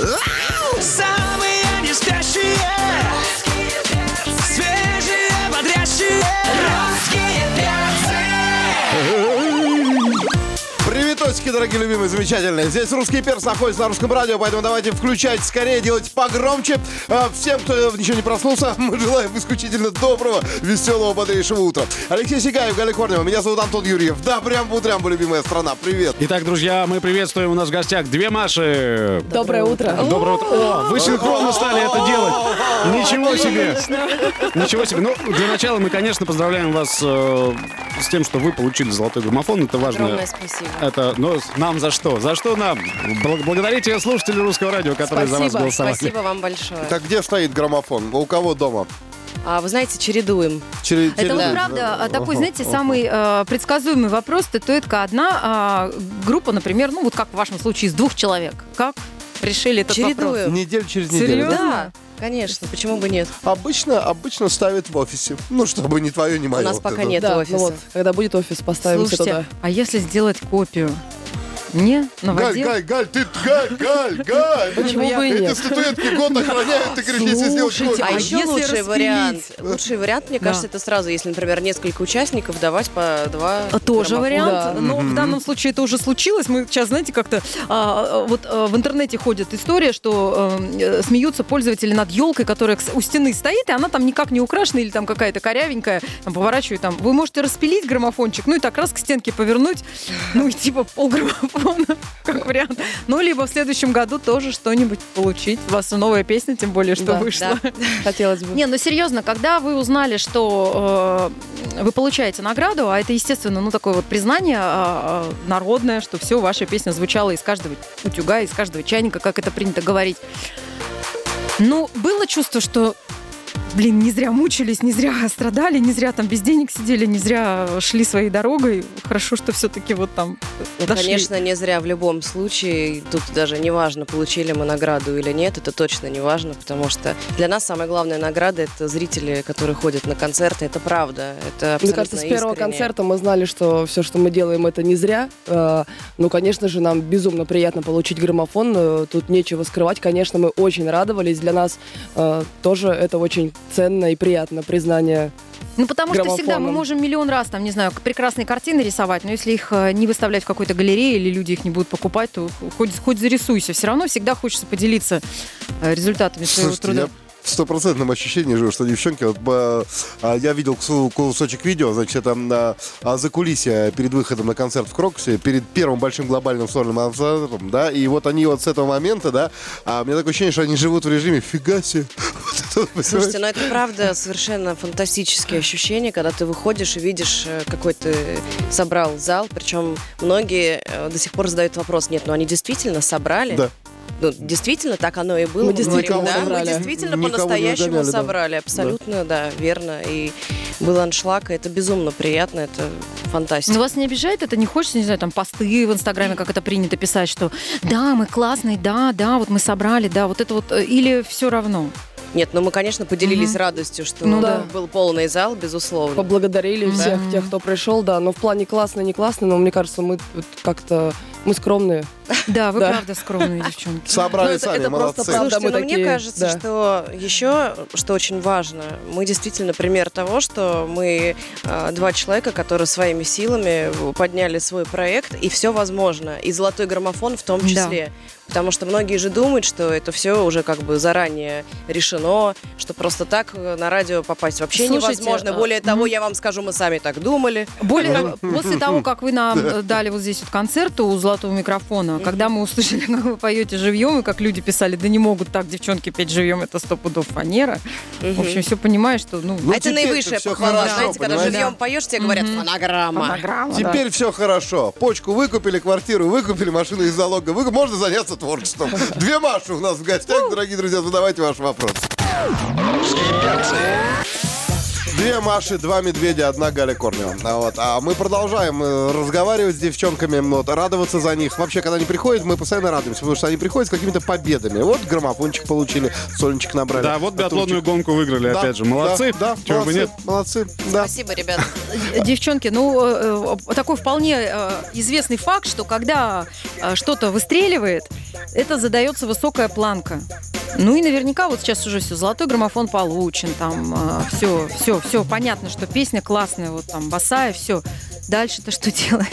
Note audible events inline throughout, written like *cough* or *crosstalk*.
Самые дорогие любимые, замечательные. Здесь русский перс находится на русском радио, поэтому давайте включайте скорее, делайте погромче. А, Всем, кто еще не проснулся, *laughs* мы желаем исключительно доброго, веселого, бодрейшего утра. Алексей Сигаев, Галя Корнева, меня зовут Антон Юрьев. Да, прям по утрям, любимая страна. Привет. Итак, друзья, мы приветствуем у нас в гостях две Маши. Доброе утро. Доброе утро. О, вы синхронно стали это делать. Ничего себе. Ничего себе. Ну, для начала мы, конечно, поздравляем вас э, с тем, что вы получили золотой граммофон. Это важно. Огромное спасибо. Это, ну, нам за что? За что нам? Бл- благодарите слушателей русского радио, которые за вас Спасибо, голосовали. спасибо вам большое. Так где стоит граммофон? У кого дома? А вы знаете, чередуем. Через- Это через- вот Да. правда а, такой, знаете, ага. самый э, предсказуемый вопрос. Только одна а, группа, например, ну вот как в вашем случае, из двух человек. Как решили этот вопрос? Чередуем. Неделю через неделю. Серьезно? Да, конечно, почему бы нет? Обычно, обычно ставят в офисе. Ну, чтобы ни твое, У мое. нас Вот пока это. нет Да, офиса. ну вот, когда будет офис, поставим Слушайте, туда. а если сделать копию? Не? На Галь, воде? Галь, Галь, ты, Галь, Галь, Галь. *laughs* Почему бы и Эти нет? статуэтки год охраняют, ты говоришь, если сделать копию. А А еще если лучший вариант, лучший вариант, мне кажется, это сразу, если, например, несколько участников давать по два. А, Тоже вариант, но в данном случае это уже случилось. Мы сейчас, знаете, как-то а, вот в интернете ходит история, что э, смеются пользователи над елкой, которая у стены стоит, и она там никак не украшена или там какая-то корявенькая, там поворачивает, там вы можете распилить граммофончик, ну и так раз к стенке повернуть, ну и типа полграммофона, как вариант. Ну либо в следующем году тоже что-нибудь получить. У вас новая песня, тем более, что Да, вышла. да. *laughs* Хотелось бы. Не, ну серьезно, когда вы узнали, что э, вы получаете награду, а это, естественно, ну такое вот признание э, народное, что все, ваша песня звучала из каждого утюга, из каждого чайника, как это принято говорить. Ну, было чувство, что Блин, не зря мучились, не зря страдали, не зря там без денег сидели, не зря шли своей дорогой. Хорошо, что все-таки вот там Ну, дошли. конечно, не зря в любом случае. Тут даже не важно, получили мы награду или нет, это точно не важно, потому что для нас самая главная награда это зрители, которые ходят на концерты. Это правда. Это Мне кажется, с первого искренне. концерта мы знали, что все, что мы делаем, это не зря. Э, Ну, конечно же, нам безумно приятно получить граммофон. Тут нечего скрывать. Конечно, мы очень радовались. Для нас э, тоже это очень ценно и приятно признание. Ну, потому что всегда мы можем миллион раз, там, не знаю, прекрасные картины рисовать, но если их э, не выставлять в какой-то галерее или люди их не будут покупать, то хоть, хоть зарисуйся. Все равно всегда хочется поделиться э, результатами своего Слушайте, труда. я в стопроцентном ощущении живу, что девчонки, вот, а, я видел кусочек видео, значит, это а, а, за кулисье перед выходом на концерт в Крокусе, перед первым большим глобальным сольным концертом, да, и вот они вот с этого момента, да, а, у меня такое ощущение, что они живут в режиме «фига себе». *laughs* Слушайте, ну это правда совершенно фантастические ощущения, когда ты выходишь и видишь, э, какой ты собрал зал. Причем многие э, до сих пор задают вопрос, нет, ну они действительно собрали? Да. Ну, действительно, так оно и было. Мы говорим, действительно да, собрали. Мы действительно по-настоящему да. собрали. Абсолютно, да. верно. И был аншлаг, и это безумно приятно, это фантастика. Но вас не обижает это? Не хочется, не знаю, там посты в Инстаграме, как это принято писать, что да, мы классные, да, да, вот мы собрали, да, вот это вот, э, или все равно? Нет, ну мы, конечно, поделились Мгм. радостью, что Ну да. был полный зал, безусловно. Поблагодарили Мгм. всех тех, кто пришел, да. Но в плане классно, не классно, но мне кажется, мы как-то... Мы скромные. Да, вы Да. правда скромные девчонки. Собрали Ну, сами, это просто молодцы. правда. Слушайте, мы ну, мне такие, кажется, да. что еще, что очень важно, мы действительно пример того, что мы э, два человека, которые своими силами подняли свой проект, и все возможно, и золотой граммофон в том Да. числе. Потому что многие же думают, что это все уже как бы заранее решено, что просто так э, на радио попасть вообще Слушайте, невозможно. а, Более того, я вам скажу, мы сами так думали. Более, после того, как вы нам э, дали вот здесь вот концерт у золотого микрофона, когда мы услышали, *laughs* как вы поете живьем, и как люди писали, да не могут так девчонки петь живьем, это сто пудов фанера. В общем, все понимаешь, что, ну, Ну, а это наивысшая похвала. хорошо, Знаете, когда понимаешь? живьем поешь, тебе говорят Мгм. фонограмма. фонограмма, да. Теперь все хорошо. Почку выкупили, квартиру выкупили, машину из залога выкупили. Можно заняться творчеством. *laughs* Две Маши у нас в гостях, дорогие друзья. Задавайте ваш вопрос. Две Маши, два медведя, одна Галя Корнева. А, вот. а мы продолжаем э, разговаривать с девчонками, вот, радоваться за них. Вообще, когда они приходят, мы постоянно радуемся, потому что они приходят с какими-то победами. Вот граммофончик получили, солнечек набрали. Да, вот биатлонную гонку выиграли, Да, опять же. Молодцы. Да, да, Чего бы молодцы, нет. молодцы. Да. Спасибо, ребят. Девчонки, ну, э, э, такой вполне э, известный факт, что когда э, что-то выстреливает, это задается высокая планка. Ну и наверняка вот сейчас уже все, золотой граммофон получен, там все, все, все понятно, что песня классная, вот там босая, все. Дальше-то что *laughs* делать?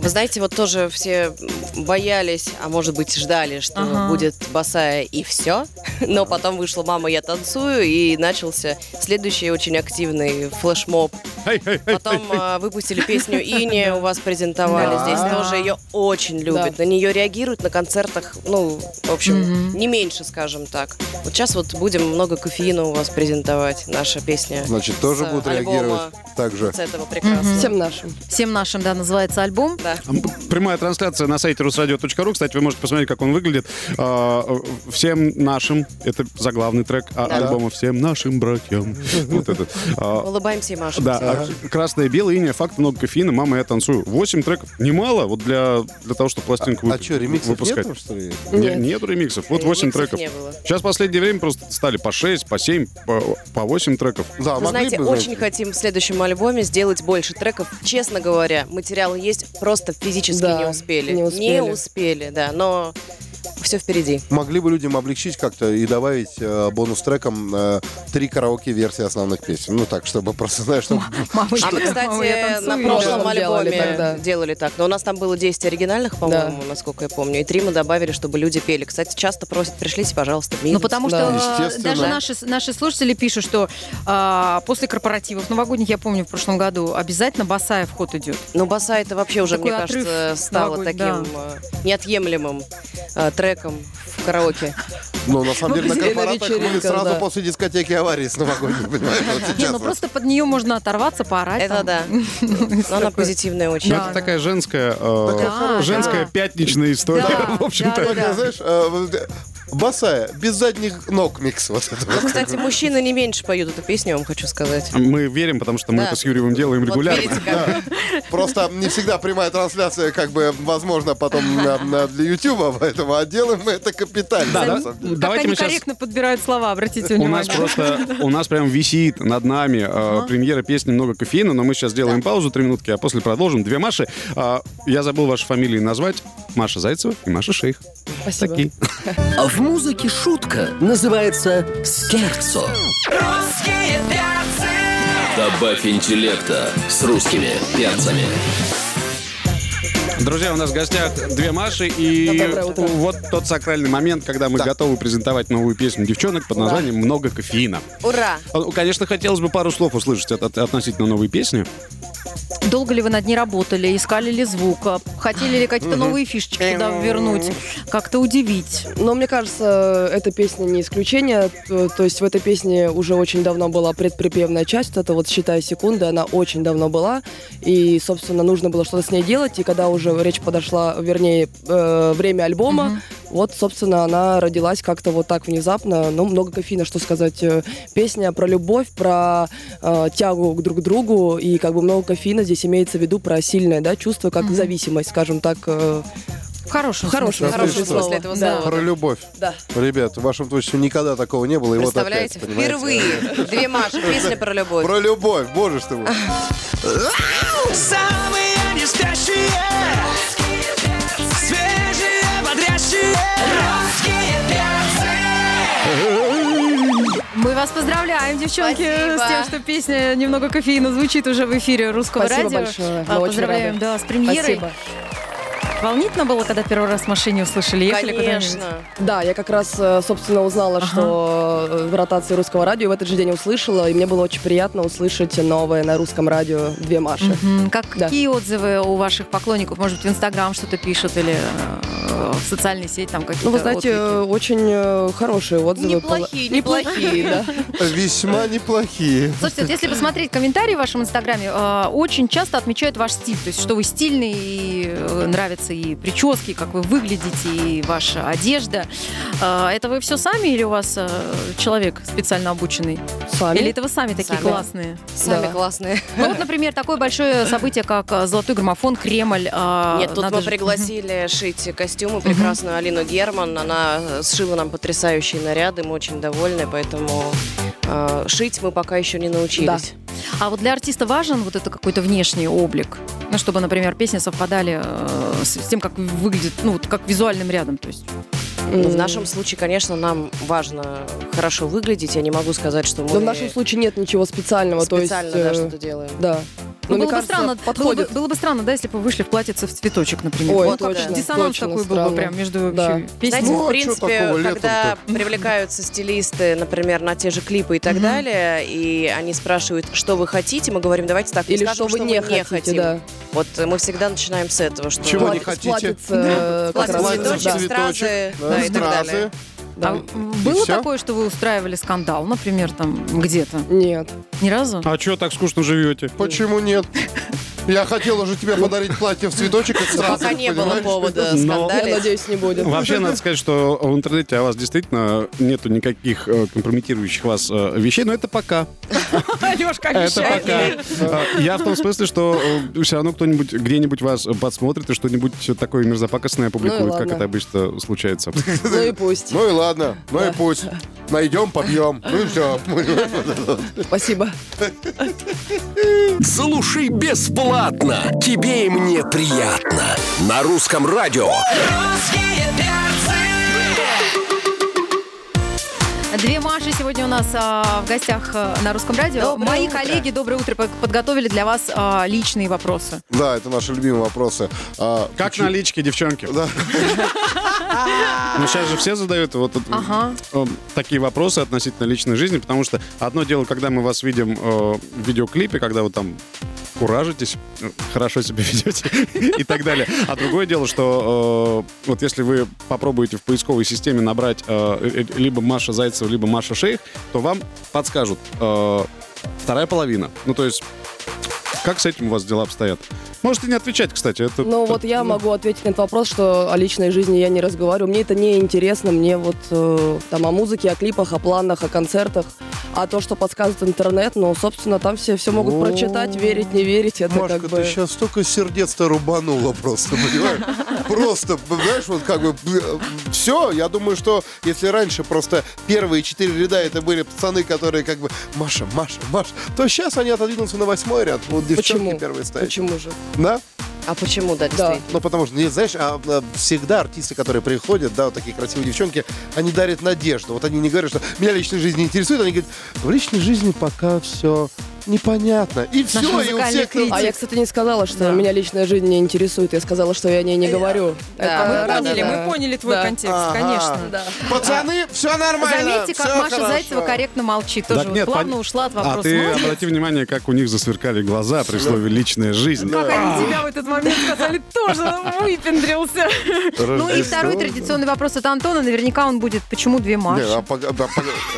Вы знаете, вот тоже все боялись, а может быть ждали, что Ага. будет босая и все. *laughs* Но потом вышла «Мама, я танцую» и начался следующий очень активный флешмоб. Потом а, выпустили песню *laughs* «Ини», у вас презентовали Да. здесь. Тоже ее очень любят. На нее реагируют на концертах, ну, в общем, Мгм. не меньше, скажем так. Вот сейчас вот будем много кофеина у вас презентовать, наша песня. Значит, тоже с будут реагировать так же. с этого прекрасно. Всем нашим. Всем нашим, да, называется альбом. Да. Прямая трансляция на сайте русрадио.ру. Кстати, вы можете посмотреть, как он выглядит. А, Всем нашим, это заглавный трек а- Да. альбома «Всем нашим братьям». Вот этот. А, Улыбаемся и машем. Да, а красное, белое, иния, факт, много кофеина, мама, я танцую. Восемь треков. Немало вот для, для того, чтобы пластинку А вып- что, ремиксов выпускать. нету, что ли? Не- Нет. Ремиксов. Вот восемь треков. не было. Сейчас в последнее время просто стали по 6, по 7, по, по 8 треков. Да, Вы могли знаете, бы, очень знаете. хотим в следующем альбоме сделать больше треков. Честно говоря, материал есть, просто физически Да, не успели. не успели. успели, да, но все впереди. Могли бы людям облегчить как-то и добавить э, бонус-треком э, три караоке-версии основных песен. Ну так, чтобы просто, знаешь, чтобы... Мама, А мы, мама, кстати, на танцую. прошлом Да, делали альбоме тогда. делали так. Но у нас там было 10 оригинальных, по-моему, насколько я помню. И три мы добавили, чтобы люди пели. Кстати, часто просят, пришлите, пожалуйста, в Ну, потому Да. что Естественно. даже наши, наши слушатели пишут, что а, после корпоративов новогодних, я помню, в прошлом году, обязательно босая в ход идет. Ну, баса это вообще уже, Такой мне кажется, стало таким э, неотъемлемым э, треком в караоке. Ну, на самом деле, на корпоратах мы сразу после дискотеки аварии с новогодней, понимаешь? Не, ну просто под нее можно оторваться, поорать. Это да. *laughs* Но она позитивная очень. Ну, это такая женская, э, женская пятничная история, *laughs* в общем-то. Знаешь, э, босая, без задних ног микс. Вот это вот. Ну, кстати, мужчины не меньше поют эту песню, я вам хочу сказать. Мы верим, потому что мы Да. это с Юрьевым делаем Вот регулярно. видите, как Просто не всегда прямая трансляция, как бы, возможно, потом на- на- для Ютуба, поэтому а делаем мы это капитально. Да, на да. самом деле. Как Давайте они мы сейчас корректно подбирают слова, обратите У внимание. нас просто, у нас прям висит над нами э, премьера песни «Много кофеина», но мы сейчас сделаем паузу, три минутки, а после продолжим. Две Маши. А, я забыл ваши фамилии назвать. Маша Зайцева и Маша Шейх. Спасибо. Такие. *laughs* В музыке шутка называется «Скерцо». Русские перцы Добавь интеллекта с русскими перцами. Друзья, у нас в гостях две Маши, и вот тот сакральный момент, когда мы готовы презентовать новую песню девчонок под названием «Много кофеина». Ура! Ну, Конечно, хотелось бы пару слов услышать от- от- относительно новой песни. Долго ли вы над ней работали, искали ли звук, а хотели ли какие-то новые фишечки туда вернуть, как-то удивить? Но мне кажется, эта песня не исключение. Т- То есть в этой песне уже очень давно была предприпевная часть. Это вот «Считай секунды», она очень давно была. И, собственно, нужно было что-то с ней делать. И когда уже речь подошла, вернее, э, время альбома, вот, собственно, она родилась как-то вот так внезапно. Ну, много кофеина, что сказать. Э, Песня про любовь, про э, тягу к друг другу. И как бы много кофеина здесь имеется в виду про сильное да, чувство, как зависимость, скажем так. э, В хорошем хорошем Хорошем что? смысле этого Да. слова. Про любовь. Да. Ребят, в вашем творчестве никогда такого не было. И вот опять? Впервые. Две Маши, песня про любовь. Про любовь, боже ж ты мой. Самые не спящие Мы вас поздравляем, девчонки, Спасибо. с тем, что песня «Немного кофеина» звучит уже в эфире русского Спасибо радио. большое. А, Мы Поздравляем, да, с премьерой. Спасибо. Волнительно было, когда первый раз в машине услышали? Ехали? Конечно. Да, я как раз, э, собственно, узнала, что э, в ротации русского радио в этот же день услышала, и мне было очень приятно услышать новое на русском радио «Две Маши». М, Как, Да. Какие отзывы у ваших поклонников? Может быть, в Инстаграм что-то пишут или э, в социальной сети там какие-то Ну, вы знаете, э, отклики? очень э, хорошие отзывы. Неплохие, Неплохие, да. Весьма неплохие. Слушайте, вот если посмотреть комментарии в вашем инстаграме, э, очень часто отмечают ваш стиль, то есть что вы стильный и э, нравится и прически, как вы выглядите, и ваша одежда. А, Это вы все сами или у вас э, человек специально обученный? Сами. Или это вы сами такие Сами. классные? Сами Да. классные. Ну вот, например, такое большое *laughs* событие, как э, «Золотой граммофон», «Кремль». а, Нет, тут надо мы же- пригласили шить костюмы прекрасную Алину Герман. Она сшила нам потрясающие наряды, мы очень довольны, поэтому э, шить мы пока еще не научились. А вот для артиста важен вот это какой-то внешний облик? Ну, чтобы, например, песни совпадали э, с с тем, как выглядит, ну, вот как визуальным рядом, то есть. Ну, в нашем случае, конечно, нам важно хорошо выглядеть. Я не могу сказать, что мы Но в нашем случае нет ничего специального. специально то есть, да, э, что-то делаем. Да. Ну, было, мне бы кажется, странно, было, бы, было бы странно, да, если бы вы вышли в платьице в цветочек, например. Ой, Вот точно, Диссонанс точно такой был бы странно. прям между Да. вообще песней. Знаете, Ну, в принципе, когда привлекаются стилисты, например, на те же клипы и так далее, и они спрашивают, что вы хотите, мы говорим, давайте так, Или скажем, что вы не хотите, хотим. да. Вот э, мы всегда начинаем с этого, что Чего не Платье- хотите? платьице, э, *laughs* как Платье, цветочек, да. стразы, да, и так далее. Да. А было всё? такое, что вы устраивали скандал, например, там где-то? Нет. Ни разу? А что так скучно живете? Почему нет? Я хотел уже тебе подарить платье в цветочек. и сразу, Пока не было повода *laughs* Но- Я скандалить. надеюсь, не будет. Вообще, надо сказать, что в интернете о вас действительно нету никаких э, компрометирующих вас э, вещей, но это пока. Алешка Это пока. Э, Я в том смысле, что все равно кто-нибудь где-нибудь вас подсмотрит и что-нибудь такое мерзопакостное опубликует, как это обычно случается. Ну и пусть. Ну и ладно, ну и пусть. Найдем, побьем. Ну и все. Спасибо. Слушай бесплатно. Тебе и мне приятно. На русском радио. Русские. Две Маши сегодня у нас а, в гостях а, на русском радио. Доброе Мои утро. коллеги, доброе утро, под- подготовили для вас а, личные вопросы. Да, это наши любимые вопросы. А, Как почему- налички, девчонки? Да. Ну, сейчас же все задают вот Ага. э, такие вопросы относительно личной жизни, потому что одно дело, когда мы вас видим э, в видеоклипе, когда вы там куражитесь, э, хорошо себя *laughs* ведете и так далее. А другое дело, что э, вот если вы попробуете в поисковой системе набрать э, либо Маша Зайцева, либо Маша Шейх, то вам подскажут э, вторая половина. Ну, то есть, как с этим у вас дела обстоят? Можете не отвечать, кстати. Это, Ну вот я могу ответить на этот вопрос, что о личной жизни я не разговариваю. Мне это не интересно. Мне вот э, там о музыке, о клипах, о планах, о концертах. А то, что подсказывает интернет, ну, собственно, там все все могут прочитать, верить, не верить. Это Машка, как ты бы... сейчас столько сердец-то рубанула просто, понимаешь? Просто, знаешь, вот как бы все. Я думаю, что если раньше просто первые четыре ряда это были пацаны, которые как бы Маша, Маша, Маша, то сейчас они отодвинутся на восьмой ряд. Вот девчонки Почему? первые стоят. Почему же? Да? А почему, да, действительно? Ну, потому что, не, знаешь, а, а, всегда артисты, которые приходят, да, вот такие красивые девчонки, они дарят надежду. Вот они не говорят, что меня личная жизнь не интересует, они говорят, в личной жизни пока все непонятно. И все, и у всех... критик. А я, кстати, не сказала, что Да. меня личная жизнь не интересует. Я сказала, что я о ней не говорю. Да, Это Мы да, поняли, разное. мы поняли твой Да. контекст, Ага. конечно. Да. Пацаны, все нормально. Заметьте, как всё Маша хорошо. Зайцева корректно молчит. Тоже Так вот нет, плавно пон- ушла от А вопроса. ты Молодец. обрати внимание, как у них засверкали глаза при слове «личная жизнь». Как они тебя в этот момент сказали, тоже выпендрился. Ну и второй традиционный вопрос от Антона. Наверняка он будет, почему две Не, Маши? а да,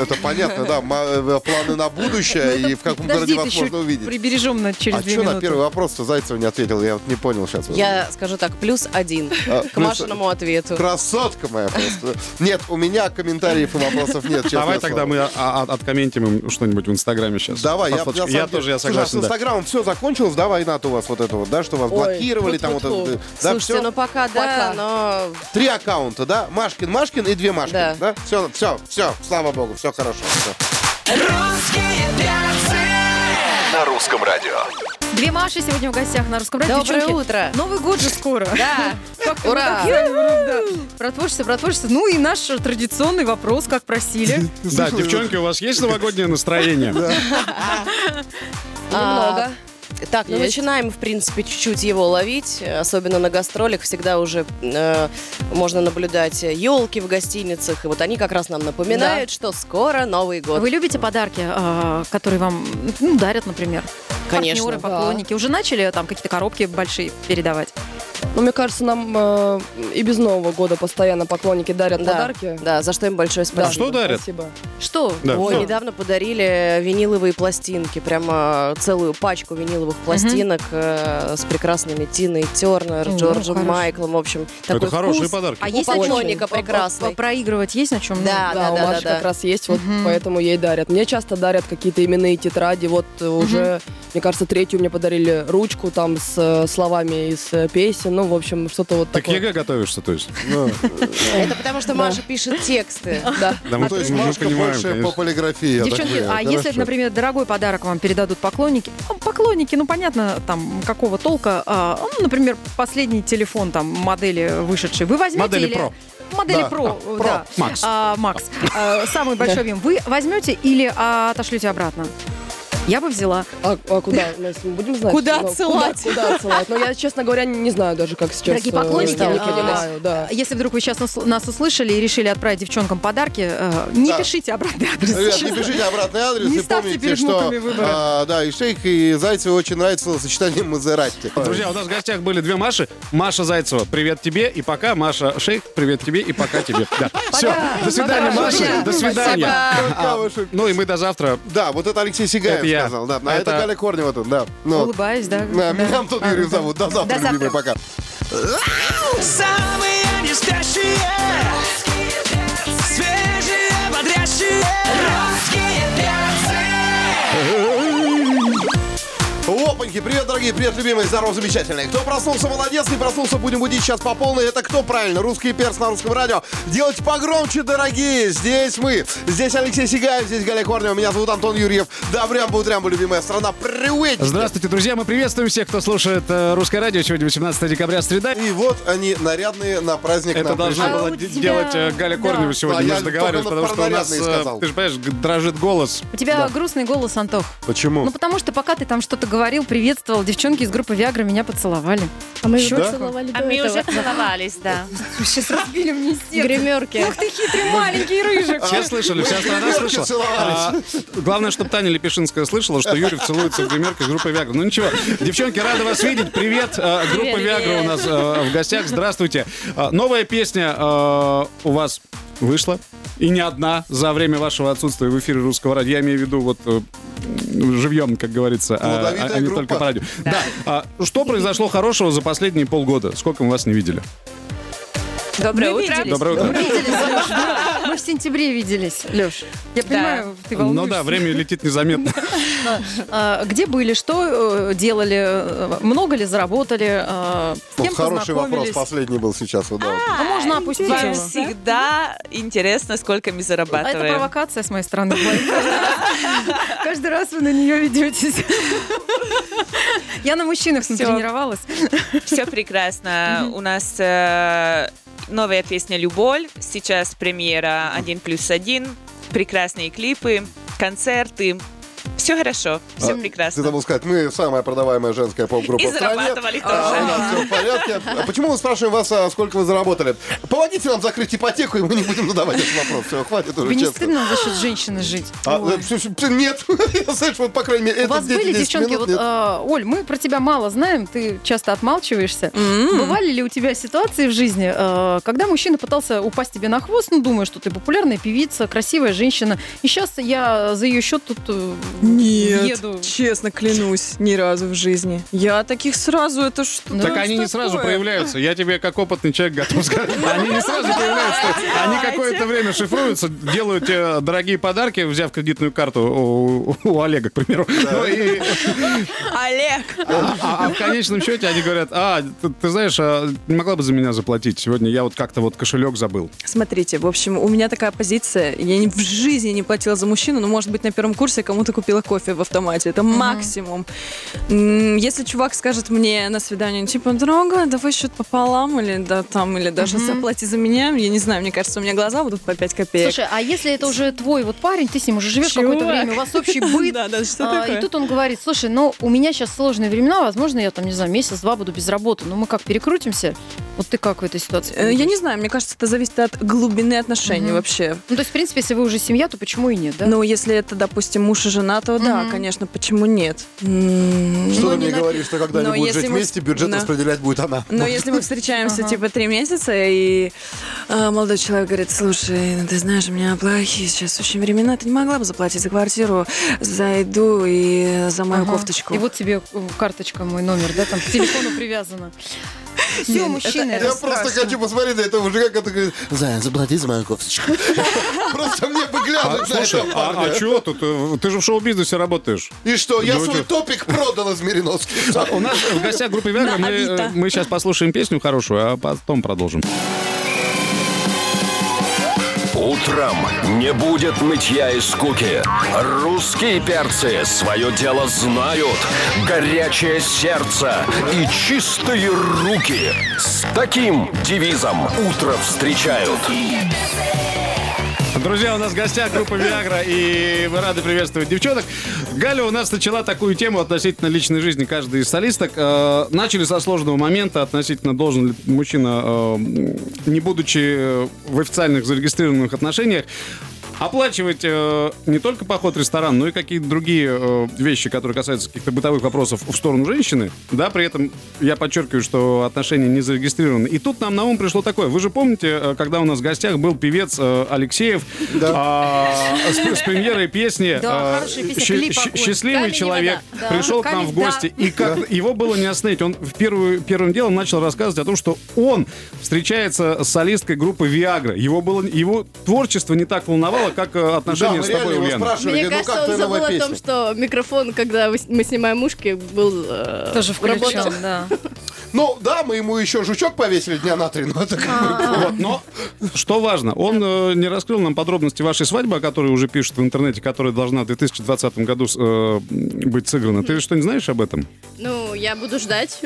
это понятно, да, ма- э, планы на будущее и в каком городе это вас еще можно увидеть. прибережем на через А две что на минуты. первый вопрос-то Зайцева не ответил? Я вот не понял сейчас. Я скажу так, плюс один А, к плюс- Машиному ответу. Красотка моя просто. Нет, у меня комментариев и вопросов нет, Давай тогда мы откомментим им что-нибудь в Инстаграме сейчас. Давай, я, на тоже, я согласен, с. Инстаграмом все закончилось, да, война-то у вас вот это вот, да, что вас блокировали, там вот Слушайте, все. ну пока да, но Три аккаунта, да? Машкин, Машкин и две Машкин, Да. Все, все, все, слава богу, все хорошо. всё. Русском радио. Две Маши сегодня в гостях на русском радио. Доброе Девчонки, утро. Новый год же скоро. Да. *laughs* Ура. Про творчество, про творчество. Ну и наш традиционный вопрос, как просили. Да, девчонки, у вас есть новогоднее настроение? *laughs* Немного. Так, ну Есть. начинаем, в принципе, чуть-чуть его ловить. Особенно на гастролях всегда уже э, можно наблюдать елки в гостиницах. И вот они как раз нам напоминают, что скоро Новый год. Вы любите подарки, а, которые вам ну, дарят, например? Конечно. Партнеры, поклонники. Уже начали там какие-то коробки большие передавать? Ну, мне кажется, нам э, и без Нового года постоянно поклонники дарят Да, подарки. да, за что им большое Да, спасибо. что дарят? Спасибо. Что? Да. Ой, Что? недавно подарили виниловые пластинки, прямо целую пачку виниловых пластинок э, с прекрасными Тиной Тернер, О, Джорджем хорошо. Майклом, в общем, Это такой хорошие вкус. подарки. А У есть поклонника По- по- прекрасный. Проигрывать есть на чем? Да, Да, у да, Маши да. как раз есть, вот Мгм. поэтому ей дарят. Мне часто дарят какие-то именные тетради. Вот э, уже, мне кажется, третью мне подарили ручку там с э, словами из э, песен. Ну, в общем, что-то вот Так такое. ЕГЭ готовишься, то есть? Это потому что Маша пишет тексты. *laughs* Да. Да, мы, То есть мы- Машка понимаем, больше конечно. по полиграфии. Девчонки, а если, например, дорогой подарок вам передадут поклонники, ну, поклонники, ну понятно, там какого толка, а, ну, например, последний телефон там модели вышедший, вы возьмете Модели или Pro. модели Да. Pro, А, да, Макс. А, Макс, а, самый большой объем, вы возьмете или а, отошлете обратно? Я бы взяла. А, а куда? Настя, мы будем знать? Куда Ну, отсылать? Куда, куда отсылать? Но я, честно говоря, не знаю даже, как сейчас. Дорогие э, поклонники, не а, понимаю, да. Если вдруг вы сейчас нас, нас услышали и решили отправить девчонкам подарки, э, не Да. пишите обратный адрес. Ребят, не честно. пишите обратный адрес Не и ставьте помните, перед что выбора. а, да, и Шейх, и Зайцеву очень нравится сочетание Мазерати. Друзья, у нас в гостях были две Маши. Маша Зайцева, привет тебе и пока. Маша Шейх, привет тебе и пока тебе. Да. Все, до свидания. Маша. До свидания. А. Ну и мы до завтра. Да, вот это Алексей Сигаев я. сказал. Да, а это Это- Галя Корнева тут, да. Ну, Улыбаюсь, да. да, да. Меня А, Юрьев да. зовут. До завтра, До завтра. любимые, пока. Самые не Опаньки, привет, дорогие, привет, любимые, здорово, замечательные. Кто проснулся, молодец, не проснулся, будем будить сейчас по полной. Это кто правильно? Русский перс на русском радио. Делайте погромче, дорогие. Здесь мы. Здесь Алексей Сигаев, здесь Галя Корнева. Меня зовут Антон Юрьев. Добрям, будрям, любимая страна. Привет! Здравствуйте, друзья. Мы приветствуем всех, кто слушает э, русское радио. Сегодня 18 декабря, среда. И вот они, нарядные на праздник Это должна пришли. А была де- тебя- делать э, Галя да. Корнева сегодня. Да, Мы я же договаривались, потому что у нас, э, сказал. ты же понимаешь, дрожит голос. У тебя грустный голос, Антох. Почему? Ну, потому что пока ты там что-то говорил, приветствовал, девчонки из группы Виагра меня поцеловали. А мы уже такое? целовали А мы этого. уже целовались, да. Сейчас разбили мне сердце. Гримерки. Ух ты, хитрый маленький рыжик. Все слышали, вся страна слышала. А, главное, чтобы Таня Лепешинская слышала, что Юрий целуется в гримерке с группой Виагра. Ну ничего, девчонки, рады вас видеть. Привет, э, группа. Виагра у нас э, в гостях. Здравствуйте. А, Новая песня э, у вас вышла. И не одна за время вашего отсутствия в эфире русского радио. Я имею в виду вот э, живьем, как говорится, а, Плодовитая а не группа. только по радио. Да. А, что произошло хорошего за последние полгода? Сколько мы вас не видели? Доброе Мы утро. виделись. Доброе утро. Мы виделись, сентябре виделись, Леш. Я понимаю, ты Ну волнуешься. да, время летит незаметно. А, Где были, что э, делали, э, много ли заработали, э, с Вот кем Хороший вопрос познакомились? последний был сейчас. вот, да. А можно опустить Вам его? всегда интересно, сколько мы А это зарабатываем. провокация с моей стороны. была. Каждый раз вы на нее ведетесь. Я на мужчинах Всё. тренировалась. Все прекрасно. У нас э, новая песня «Любовь». Сейчас премьера «Один плюс один». Прекрасные клипы, концерты. Все хорошо, все А, Ты прекрасно. забыл сказать, мы самая продаваемая женская поп-группа И в стране. зарабатывали А, тоже. у нас все в порядке. А почему мы спрашиваем вас, а, сколько вы заработали? Помогите нам закрыть ипотеку, и мы не будем задавать этот вопрос. Все, хватит уже, Тебе не честно. стыдно за счет женщины жить? А, Ой. э, всё, всё, нет, *laughs* я, знаешь, вот, по крайней мере, У это вас 10 были 10 девчонки, минут, вот, нет. а, Оль, мы про тебя мало знаем, ты часто отмалчиваешься. Бывали ли у тебя ситуации в жизни, когда мужчина пытался упасть тебе на хвост, ну, думая, что ты популярная певица, красивая женщина, и сейчас я за ее счет тут э, Нет, еду. честно клянусь, ни разу в жизни. Я таких сразу, это что? Ну, Так они не сразу проявляются. Я тебе как опытный человек готов сказать. Они не сразу появляются. Они какое-то время шифруются, делают тебе дорогие подарки, взяв кредитную карту у, Олега, к примеру. Ну, Олег! а, а- а в конечном счете они говорят, а, ты, знаешь, а не могла бы за меня заплатить? Сегодня я вот как-то вот кошелек забыл. Смотрите, в общем, у меня такая позиция. Я в жизни не платила за мужчину, но, может быть, на первом курсе кому-то купила кофе в автомате. Это максимум. М, Если чувак скажет мне на свидании, типа, дорога, давай счет пополам, или да, там, или даже заплати за меня, я не знаю, мне кажется, у меня глаза будут по 5 копеек. Слушай, а если это уже твой вот парень, ты с ним уже живешь какое-то время, у вас общий быт, *laughs* Да, да, что а, такое? и тут он говорит, слушай, ну у меня сейчас сложные времена, возможно, я там, не знаю, месяц-два буду без работы, ну мы как, перекрутимся? Вот ты как в этой ситуации? Э, Я не знаю, мне кажется, это зависит от глубины отношений вообще. Ну, то есть, в принципе, если вы уже семья, то почему и нет, да? Ну, если это, допустим, муж и жена, то этого, да, конечно, почему нет? Что ну, ты не мне на- говоришь, что когда они Но будут жить мы- вместе, бюджет Да. распределять будет она? Но если мы встречаемся типа три месяца, и а, молодой человек говорит, слушай, ну, ты знаешь, у меня плохие сейчас очень времена, ты не могла бы заплатить за квартиру, за еду и за мою кофточку. И вот тебе э, карточка, мой номер, да, там к телефону привязана. Все, мужчины. Я просто хочу посмотреть на этого мужика, который говорит, Зая, заплати за мою кофточку. *laughs* Просто мне бы А, глянуть на слушай, этого а, парня. а чего тут? Э, Ты же в шоу-бизнесе работаешь. И что, я Ну, свой чё? топик продал из Мириновских. А У нас в гостях группы Виагра. Мы, Авито. э, мы сейчас послушаем песню хорошую, а потом продолжим. Утром не будет нытья и скуки. Русские перцы свое дело знают. Горячее сердце и чистые руки. С таким девизом утро встречают. Друзья, у нас в гостях группа Виагра, и мы рады приветствовать девчонок. Галя у нас начала такую тему относительно личной жизни каждой из солисток. Э, Начали со сложного момента относительно должен ли мужчина, э, не будучи э, в официальных зарегистрированных отношениях, оплачивать э, не только поход в ресторан, но и какие-то другие э, вещи, которые касаются каких-то бытовых вопросов в сторону женщины. Да, при этом я подчеркиваю, что отношения не зарегистрированы. И тут нам на ум пришло такое. Вы же помните, э, когда у нас в гостях был певец э, Алексеев а, с, с премьерой песни Да, э, хорошая песня, «Щи- клип щи- огонь. «Счастливый человек». Да. пришел к нам в гости. да. И как его было не остановить. Он в первую, первым делом начал рассказывать о том, что он встречается с солисткой группы Виагра. Его, было, его творчество не так волновало, как э, Да, отношения мы с тобой, Ульяна. спрашивали, Мне ну кажется, как он забыл о том, что микрофон, когда мы снимаем ушки, был э, Тоже включен, работал. да. *laughs* Ну да, мы ему еще жучок повесили дня на три, но это как бы... Вот, но *laughs* что важно, он э, не раскрыл нам подробности вашей свадьбы, о которой уже пишут в интернете, которая должна в 2020 году э, быть сыграна. Ты что, не знаешь об этом? Ну, я буду ждать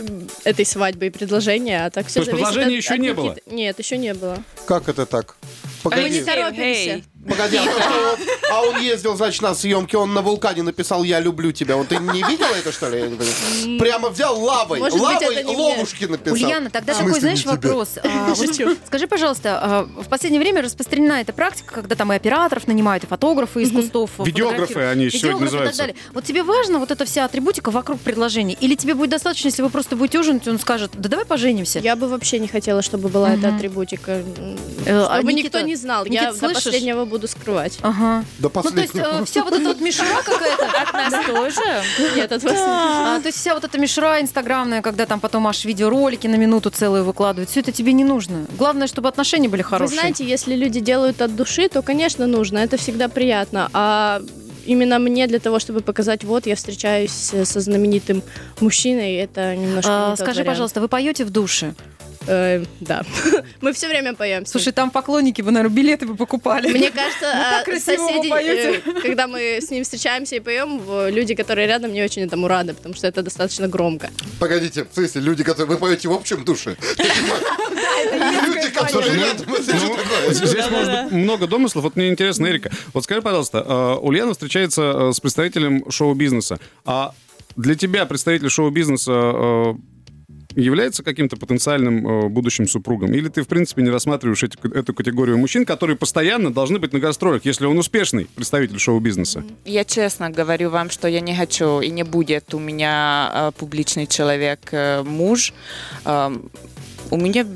этой свадьбы и предложения, а так все То есть предложения еще не было? Нет, еще не было. Как это так? Мы Погоди, не торопимся. Погоди, а, то, что *laughs* он, а он ездил, значит, на съемки, он на вулкане написал «Я люблю тебя». Вот ты не видела это, что ли? Я не понимаю. Прямо взял лавой, Может быть, лавой мне. ловушки написал. Ульяна, тогда В такой, знаешь, вопрос. А, вот скажи, пожалуйста, а, в последнее время распространена эта практика, когда там и операторов нанимают, и фотографы из кустов. Видеографы они сегодня Видеографы и так называются. далее. Вот тебе важна вот эта вся атрибутика вокруг предложений? Или тебе будет достаточно, если вы просто будете ужинать, и он скажет, да давай поженимся? Я бы вообще не хотела, чтобы была эта атрибутика. Э, а Чтобы Никита- никто не знал. Я до последнего буду скрывать. Ага. До Ну, то есть последнего. э, вся вот эта вот мишура какая-то. От нас тоже. Нет, от вас. А, то есть вся вот эта мишура инстаграмная, когда там потом аж видеоролики на минуту целую выкладывают, все это тебе не нужно. Главное, чтобы отношения были Вы хорошие. знаете, если люди делают от души, то, конечно, нужно. Это всегда приятно. А именно мне для того, чтобы показать, вот, я встречаюсь со знаменитым мужчиной, это немножко А, не тот скажи, вариант. пожалуйста, вы поете в душе? Э, да. *laughs* Мы все время поем. Слушай, там поклонники бы, наверное, билеты бы покупали. Мне кажется, *laughs* так а, вы соседи, э, *laughs* когда мы с ним встречаемся и поем, люди, которые рядом, не очень этому рады, потому что это достаточно громко. Погодите, в смысле, люди, которые вы поете в общем душе? Люди, которые рядом, такое? Здесь может быть много домыслов. Вот мне интересно, Эрика, вот скажи, пожалуйста, э, Ульяна встречается э, с представителем шоу-бизнеса. А для тебя представитель шоу-бизнеса является каким-то потенциальным э, будущим супругом? Или ты, в принципе, не рассматриваешь эти- эту категорию мужчин, которые постоянно должны быть на гастролях, если он успешный представитель шоу-бизнеса? Я честно говорю вам, что я не хочу и не будет у меня э, публичный человек, э, муж. Эм, у меня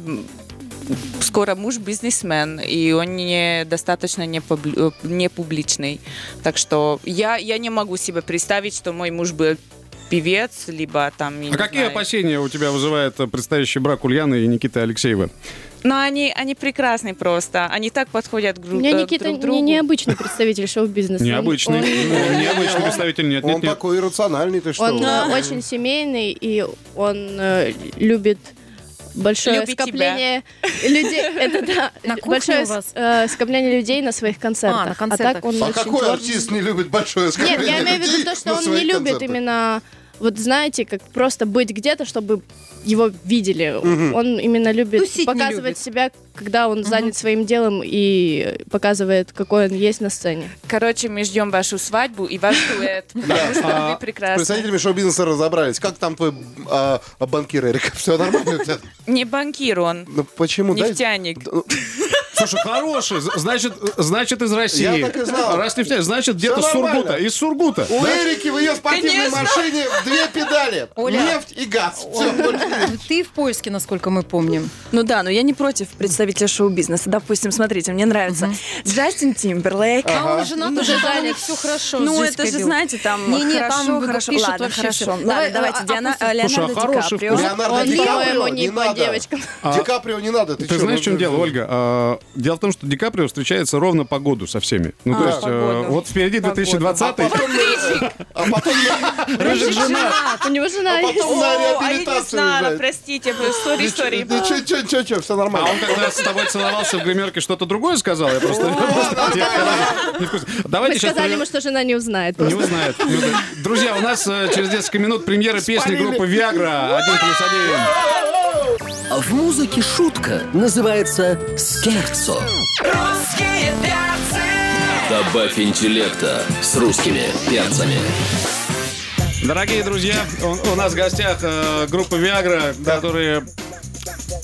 скоро муж бизнесмен, и он не достаточно не, публи- э, не публичный. Так что я, я не могу себе представить, что мой муж был певец, либо там... я А не какие знаю. опасения у тебя вызывает э, предстоящий брак Ульяны и Никиты Алексеева? Но они, они прекрасны просто. Они так подходят друг, У меня э, Никита друг не необычный представитель шоу-бизнеса. Он- Необычный. Он, Ну, Необычный представитель, нет, Он нет, нет. такой иррациональный, ты что? он, э, очень семейный, и он э, любит большое Любит скопление людей. *laughs* Это да, На большое у вас? э, скопление людей на своих концертах. А, на концертах. так он А очень какой творческий. артист не любит большое скопление Нет, я имею в виду людей то, что он не любит именно, вот знаете, как просто быть где-то, чтобы его видели. Он именно любит Тусить показывать любит. себя, когда он занят своим делом и показывает, какой он есть на сцене. Короче, мы ждем вашу свадьбу и ваш *laughs* дуэт, потому что А вы С прекрасны. представителями шоу-бизнеса разобрались. Как там твой а, банкир, Эрика? *laughs* Все нормально у тебя? Не банкир он, Ну почему? Нефтяник. Ну, Слушай, хороший. Значит, значит из России. Я так и знал. Раз нефтяник, значит где-то с. Сургута. Из Сургута. У Эрики в ее спортивной машине две педали. Оля. Нефть и газ. Нет. Ты в поиске, насколько мы помним. Ну да, но я не против представителя шоу-бизнеса. Допустим, смотрите, мне нравится Джастин Тимберлейк. А он женат Ну, уже, да, них все хорошо. Ну, это же, знаете, там Не-не, хорошо, там хорошо. пишут Ладно, вообще хорошо. Ладно, Давай, давайте а- Диана, э, Леонардо а Ди Каприо. Леонардо Он, Ди Каприо не не надо. девочкам. Ди Каприо не надо. Ты знаешь, ну, в чем дело, Ольга? А, Дело в том, что Ди Каприо встречается ровно по году со всеми. Ну, то А, есть, по э, вот впереди По году. 2020 А потом, Рыжик женат. У него жена а потом есть. на О, а я не реабилитацию знала, простите, сори, сори. Ничего, ничего, ничего, ничего, все А нормально. он когда с тобой целовался в гримерке, что-то другое сказал? Я просто... Мы сказали ему, что жена не узнает. Не узнает. Друзья, у нас э, через несколько минут премьера песни группы Viagra «Один плюс один». А В музыке шутка называется скерцо. Русские перцы. Добавь интеллекта с русскими перцами. Дорогие друзья, у, у нас в гостях э, группа Viagra, которые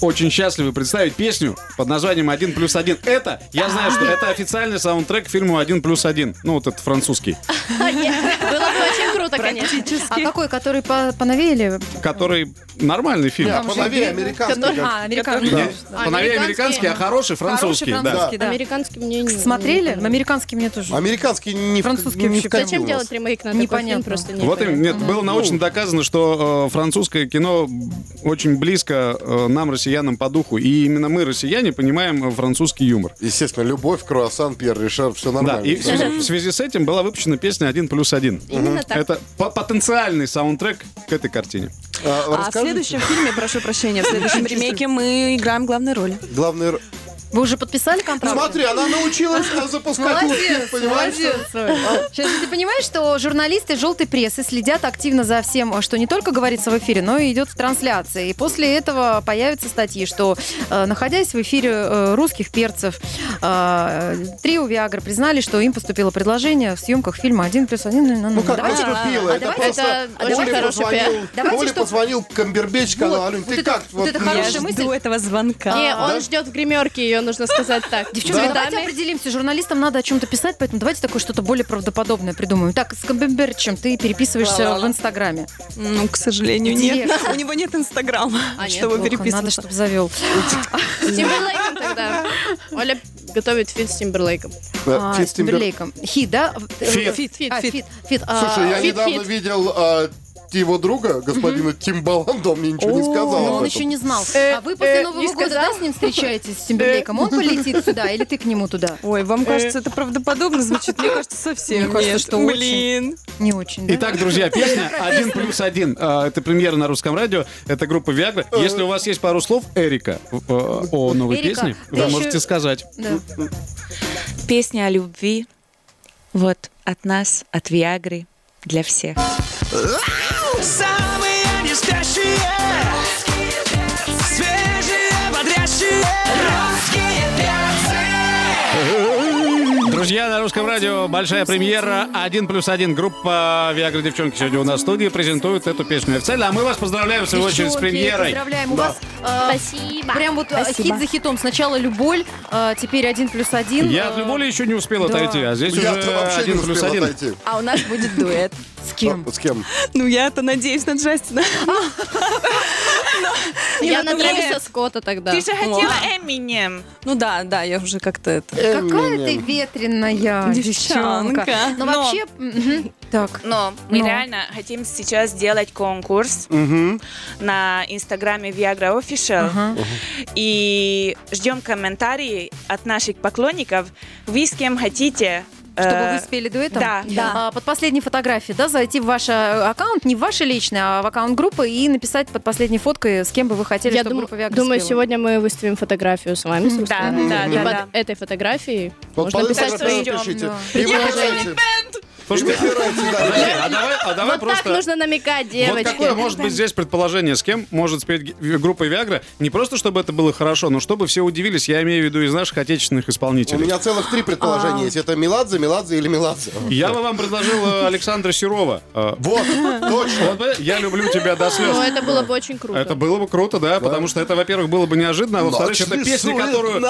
очень счастливы представить песню под названием «Один плюс один». Это, я знаю, что это официальный саундтрек к фильму «Один плюс один». Ну, вот этот французский, *laughs* Было бы очень круто, конечно. А какой, который по поновее или... который нормальный фильм. Да, поновее американский. А, американский. Да. Поновее американский, а хороший французский. Хороший да. французский, да. Американский мне не... Смотрели? Американский мне тоже. Американский не в- Французский не вкатил Зачем делать ремейк на такой Непонятно. фильм? Просто не Вот именно, нет, было научно доказано, что э, французское кино очень близко э, нам, россиянам, по духу. И именно мы, россияне, понимаем э, французский юмор. Естественно, любовь, круассан, Пьер Ришар, все Да, нормально. и в связи, в связи с этим была выпущена песня «Один плюс один». Именно так. Это по- потенциальный саундтрек к этой картине. А, А в следующем фильме, прошу прощения, в следующем ремейке мы играем главные роли. Главный... р- Вы уже подписали контракт? Смотри, она научилась а, запускать Молодец, понимаешь? молодец. Сейчас ты понимаешь, что журналисты желтой прессы следят активно за всем, что не только говорится в эфире, но и идет в трансляции. И после этого появятся статьи, что, э, находясь в эфире э, русских перцев, э, трио Виагра признали, что им поступило предложение в съемках фильма «Один плюс один». Ну как Давайте- поступила? а Это давайте- просто Это хороший позвонил. Давайте, Оле что- позвонил Камбербеч, сказал, Вот, Алюнь, вот ты это- как? вот это хорошая Я мысль. жду этого звонка. Не, он ждет в гримерке, ее нужно сказать так. Девчонки, Да. давайте определимся. Журналистам надо о чем-то писать, поэтому давайте такое что-то более правдоподобное придумаем. Так, с Камбербэтчем ты переписываешься Ла-ла-ла. в Инстаграме. Ну, к сожалению, нет. У него нет инстаграма, А, нет? чтобы Плохо, Надо, переписываться. чтобы завел. С Тимберлейком тогда. Оля готовит фит с Тимберлейком. Да, А, Фит с Тимбер- Тимберлейком. Хит, да? Фит. Фит, Фит, А, фит. А, Слушай, я недавно видел а, его друга, господина Тимбаланда, он мне ничего не сказал Но он этом. еще не знал. Э, А вы после э, Нового не года сказал? с ним встречаетесь, с Тимберлейком? Он полетит сюда или ты к нему туда? Ой, вам кажется, это правдоподобно звучит? Мне кажется, совсем Мне кажется, нет. что очень. Блин. Не очень, да? Итак, друзья, песня «Один плюс один». А, Это премьера на русском радио. Это группа Viagra. Если у вас есть пару слов, Эрика, э, о новой Эрика, песне, ты вы еще- можете сказать. Да. Песня о любви. Вот, от нас, от Виагры, для всех. Самые не спящие. Свежие, бодрящие. Русские перцы. Друзья, на русском радио большая премьера «Один плюс один». Группа «Виагра девчонки» сегодня у нас в студии презентует эту песню официально. А мы вас поздравляем, в свою очередь, с премьерой. Поздравляем. У вас э, Спасибо. прям вот э, Спасибо. хит за хитом. Сначала «Люболь», э, теперь «Один плюс один». Я от Люболи еще не успел да. отойти, а здесь Я уже вообще не «Один плюс успел один». отойти. А у нас будет дуэт. С кем? А, С кем? Ну, я-то надеюсь на Джастина. Я ну, на Трэвиса Скотта тогда. Ты же хотела Эминем. Ну да, да, я уже как-то это... Какая ты ветреная Девчонка. Но- вообще... Так. Но мы Но. реально хотим сейчас сделать конкурс на инстаграме Viagra Official. И ждем комментарии от наших поклонников. Вы с кем хотите. Чтобы э, вы спели дуэтом? да, да. А, под последней фотографией, да, зайти в ваш э, аккаунт, не в ваш личный, а в аккаунт группы и написать под последней фоткой, с кем бы вы хотели, Я чтобы дум- группа Viagra думаю, спела. сегодня мы выставим фотографию с вами, собственно. Да, да, И да, под да. этой фотографией можно под писать свои... пишите. да. И вы Слушайте, а давай, а давай вот просто... так нужно намекать, Вот девочки. какое может быть здесь предположение, с кем может спеть группа Виагра? Не просто, чтобы это было хорошо, но чтобы все удивились, я имею в виду из наших отечественных У исполнителей. меня целых три предположения есть. Это Меладзе, Меладзе или Меладзе. Я бы вам предложил э, Александра Серова. Э, Вот, точно. вот, э, Я люблю тебя до слез. Ну, это было бы очень круто. Это было бы круто, да, потому что это, во-первых, было бы неожиданно, а во-вторых, это песня, которую,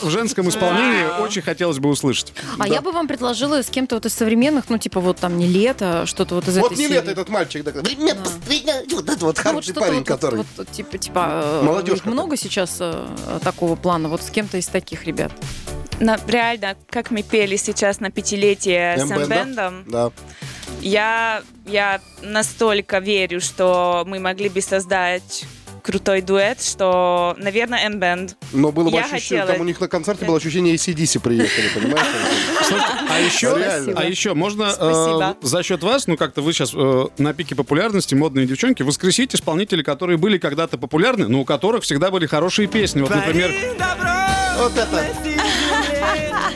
в женском исполнении очень хотелось бы услышать. А я бы вам предложила с кем-то вот из современных, ну, типа вот там не лето, что-то вот из Вот этой не серии. лето этот мальчик. такой, «Время постоянно». Вот этот вот Ну, вот хороший парень, вот- который... вот- вот, типа, типа, э, Молодежь много сейчас э, такого плана, вот с кем-то из таких ребят. На- реально, как мы пели сейчас на пятилетие с М-бэнда? М-бэндом, Да. я, я настолько верю, что мы могли бы создать крутой дуэт, что, наверное, N-Band. Но было бы Я ощущение, хотела- там у них на концерте было ощущение ACDC приехали, понимаешь? А еще, а еще можно э, за счет вас, ну как-то вы сейчас э, на пике популярности, модные девчонки, воскресить исполнителей, которые были когда-то популярны, но у которых всегда были хорошие песни. Вот, например, Вот это.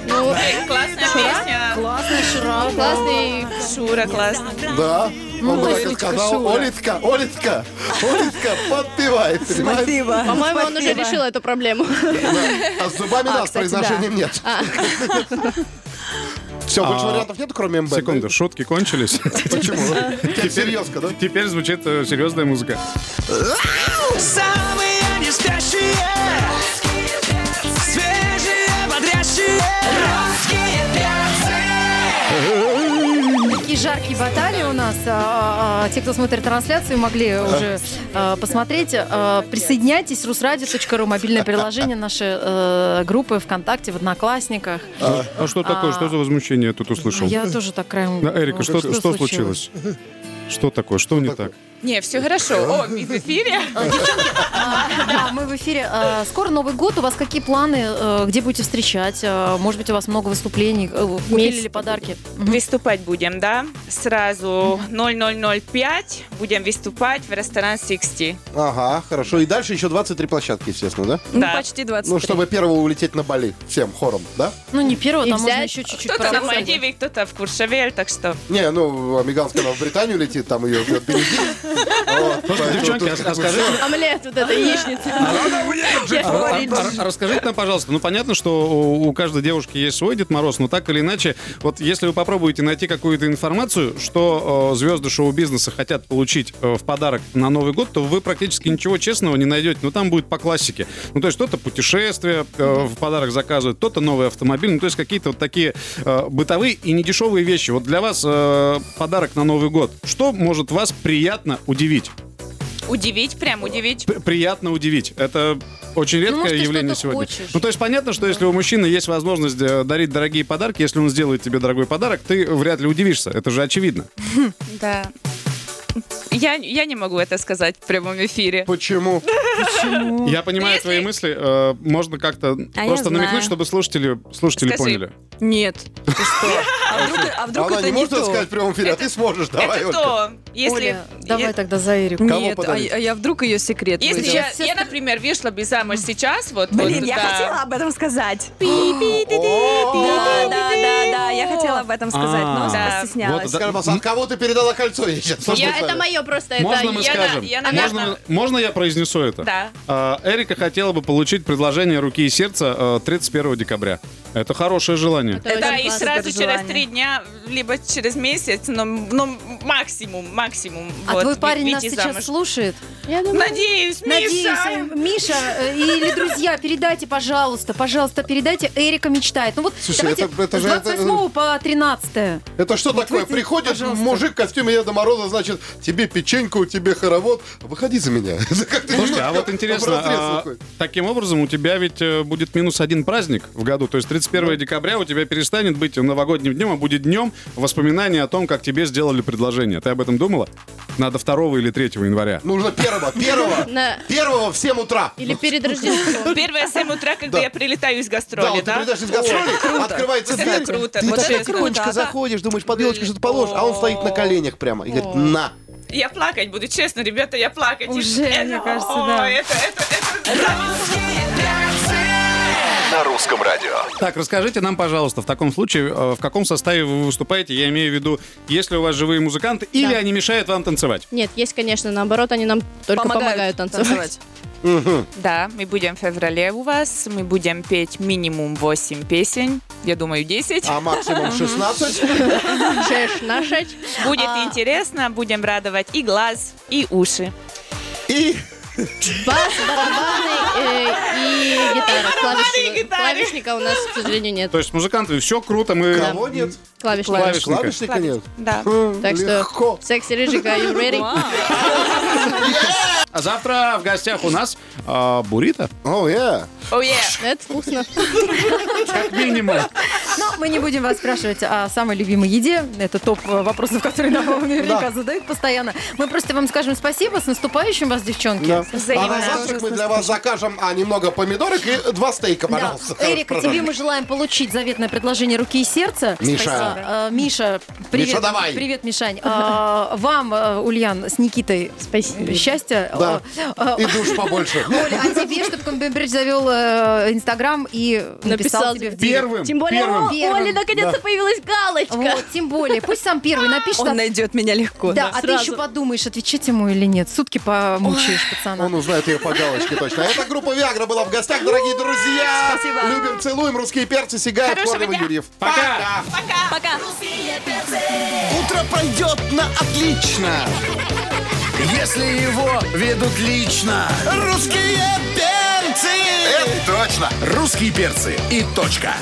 Ну, Классная песня. Классная шра. классный. Шура классная. Да. Ну, Он Олечка сказал, Шура. Олечка, Олечка, Олечка, подпевает, понимаешь? По-моему, он уже решил эту проблему. А с зубами да, с произношением нет. Все, больше А, вариантов нет, кроме МБ? секунду, шутки кончились. *laughs* Почему? Теперь серьезно, да? Теперь звучит э, серьезная музыка. Самые не спящие жаркие баталии у нас. А, а, Те, кто смотрит трансляцию, могли уже а, посмотреть. А, Присоединяйтесь, русрадио.ру, мобильное приложение, наши э, группы ВКонтакте, в Одноклассниках. А что такое? Что за возмущение я тут услышал? Я тоже так краем... Эрика, что, Что что случилось? Что такое? Что не так? Не, все хорошо. О, мы в эфире. Да, мы в эфире. А, Скоро Новый год. У вас какие планы? э, Где будете встречать? А, Может быть, у вас много выступлений? Э, Купили ли подарки? Выступать будем, да? Сразу 0005 будем выступать в ресторан 60. Ага, хорошо. И дальше еще 23 площадки, естественно, да? Ну, Да. почти 20. Ну, чтобы первого улететь на Бали. Всем хором, да? Ну, не первого, там можно еще чуть-чуть Кто-то на поработать. Мальдиве, кто-то в Куршавель, так что... Не, ну, Амиганская она в Британию летит, там ее ждет Бенедикт. Вот, поэтому девчонки, тут а- как бы скажи- всё. Омлет вот этой яичницы. А- а- а Расскажите нам, пожалуйста, ну понятно, что у каждой девушки есть свой Дед Мороз, но так или иначе, вот если вы попробуете найти какую-то информацию, что звезды шоу-бизнеса хотят получить э, в подарок на Новый год, то вы практически ничего честного не найдете. Ну там будет по классике. Ну то есть кто-то путешествие э, в подарок заказывает, кто-то новый автомобиль, ну то есть какие-то вот такие э, бытовые и недешевые вещи. Вот для вас подарок на Новый год. Что может вас приятно удивить? Удивить, прям удивить. П- приятно удивить. Это очень редкое может, ты явление сегодня. хочешь. Ну, то есть понятно, что если у мужчины есть возможность э, дарить дорогие подарки, если он сделает тебе дорогой подарок, ты вряд ли удивишься. Это же очевидно. *laughs* Да. Я, я не могу это сказать в прямом эфире. Почему? Я понимаю Если- твои мысли. э, можно как-то А просто намекнуть, чтобы слушатели, слушатели Скажи. поняли. Нет. Ты что? А вдруг, а вдруг Она это не не может это то? сказать в прямом эфире, а ты сможешь. Давай, это Ольга. то, если... Оля, давай е- тогда за Эрику. Нет, а, а я вдруг ее секрет Если выдам? я, я, например, вышла бы замуж сейчас, вот... Блин, вот, я да. хотела об этом сказать. Да, да, да, да, я хотела об этом сказать, но А, пожалуйста, от кого ты передала кольцо? Я Я, это мое просто, Можно мы я скажем? я можно, я я произнесу это? Да. А, Эрика хотела бы получить предложение руки и сердца э, 31 декабря. Это хорошее желание. Это Да, и сразу через три дня, либо через месяц, но, но максимум, максимум. А вот, твой парень нас сейчас замуж. слушает? Я думаю, Надеюсь, Надеюсь, Миша! э, Миша э, или друзья, передайте, пожалуйста, пожалуйста, передайте. Эрика мечтает. Ну вот Слушай, давайте это- это с же- это- 28 по 13 Это что такое? выйди, Приходит пожалуйста. мужик в костюме Деда Мороза, значит, тебе печеньку, тебе хоровод. Выходи за меня. *laughs* Слушайте, а вот интересно, а, таким образом у тебя ведь э, будет минус один праздник в году, то есть 31 декабря у тебя перестанет быть новогодним днем, а будет днем воспоминания о том, как тебе сделали предложение. Ты об этом думала? Надо 2 или 3 января. Нужно первого, первого, *laughs* на... первого в 7 утра. Или перед Рождеством. Первое 7 утра, когда Да. я прилетаю из Да, гастроли, вот ты да? прилетаешь из гастроли, открывается Вот это дверь. круто, Ты вот такая это круто. тихонечко заходишь, думаешь, под елочку что-то положишь, а он стоит на коленях прямо и говорит, на. Я плакать буду, честно, ребята, я плакать. Уже, мне кажется, да. Это, это, это... На русском радио. Так, расскажите нам, пожалуйста, в таком случае, э, в каком составе вы выступаете? Я имею в виду, если у вас живые музыканты, или они мешают вам танцевать? Нет, есть, конечно, наоборот, они нам только помогают, танцевать. Да, мы будем в феврале у вас. Мы будем петь минимум 8 песен. Я думаю, 10. А максимум 16? Шестнадцать. Будет А. интересно, будем радовать и глаз, и уши. И Бас, барабаны э, и гитара. Клавишника, у нас, к сожалению, нет. То есть музыканты, все круто, мы... кого нет? Клавишника. Клавишника. Клавишника нет. Да. Хм, Так что, Легко. секси рыжика, are you ready? *laughs* А завтра в гостях у нас а, буррито, О, yeah. Oh, yeah. Это вкусно. как минимум. Но мы не будем вас спрашивать о самой любимой еде. Это топ э, вопросов, которые нам наверняка задают постоянно. Мы просто вам скажем спасибо. С наступающим вас, девчонки. Да. А на завтрак мы для вас закажем а, немного помидорок и два стейка, Да. пожалуйста. Эрика, Пожалуйста. тебе мы желаем получить заветное предложение руки и сердца. Миша. А, Миша, привет. Миша, давай. Привет, Мишань. А, вам, а, Ульян, с Никитой Спасибо. счастья. Да. А, а, И душ побольше. *laughs* Оля, а тебе, чтобы Камбембридж завел э, Инстаграм и написал, тебе в. Первым, Тем более, о. Оля, наконец-то появилась галочка. Вот, тем более, пусть сам первый напишет. Он а- найдет меня легко. Да, а ты еще подумаешь, отвечать ему или нет. Сутки помучаешь пацана. Он узнает ее по галочке точно. Это группа Виагра была в гостях, дорогие друзья. Спасибо. Любим, целуем, русские перцы, Сигаев, Хорошего Корнева, дня. Юрьев. Пока. Пока. Утро пройдет на отлично Если его ведут лично. Русские перцы! Это точно. Русские перцы и точка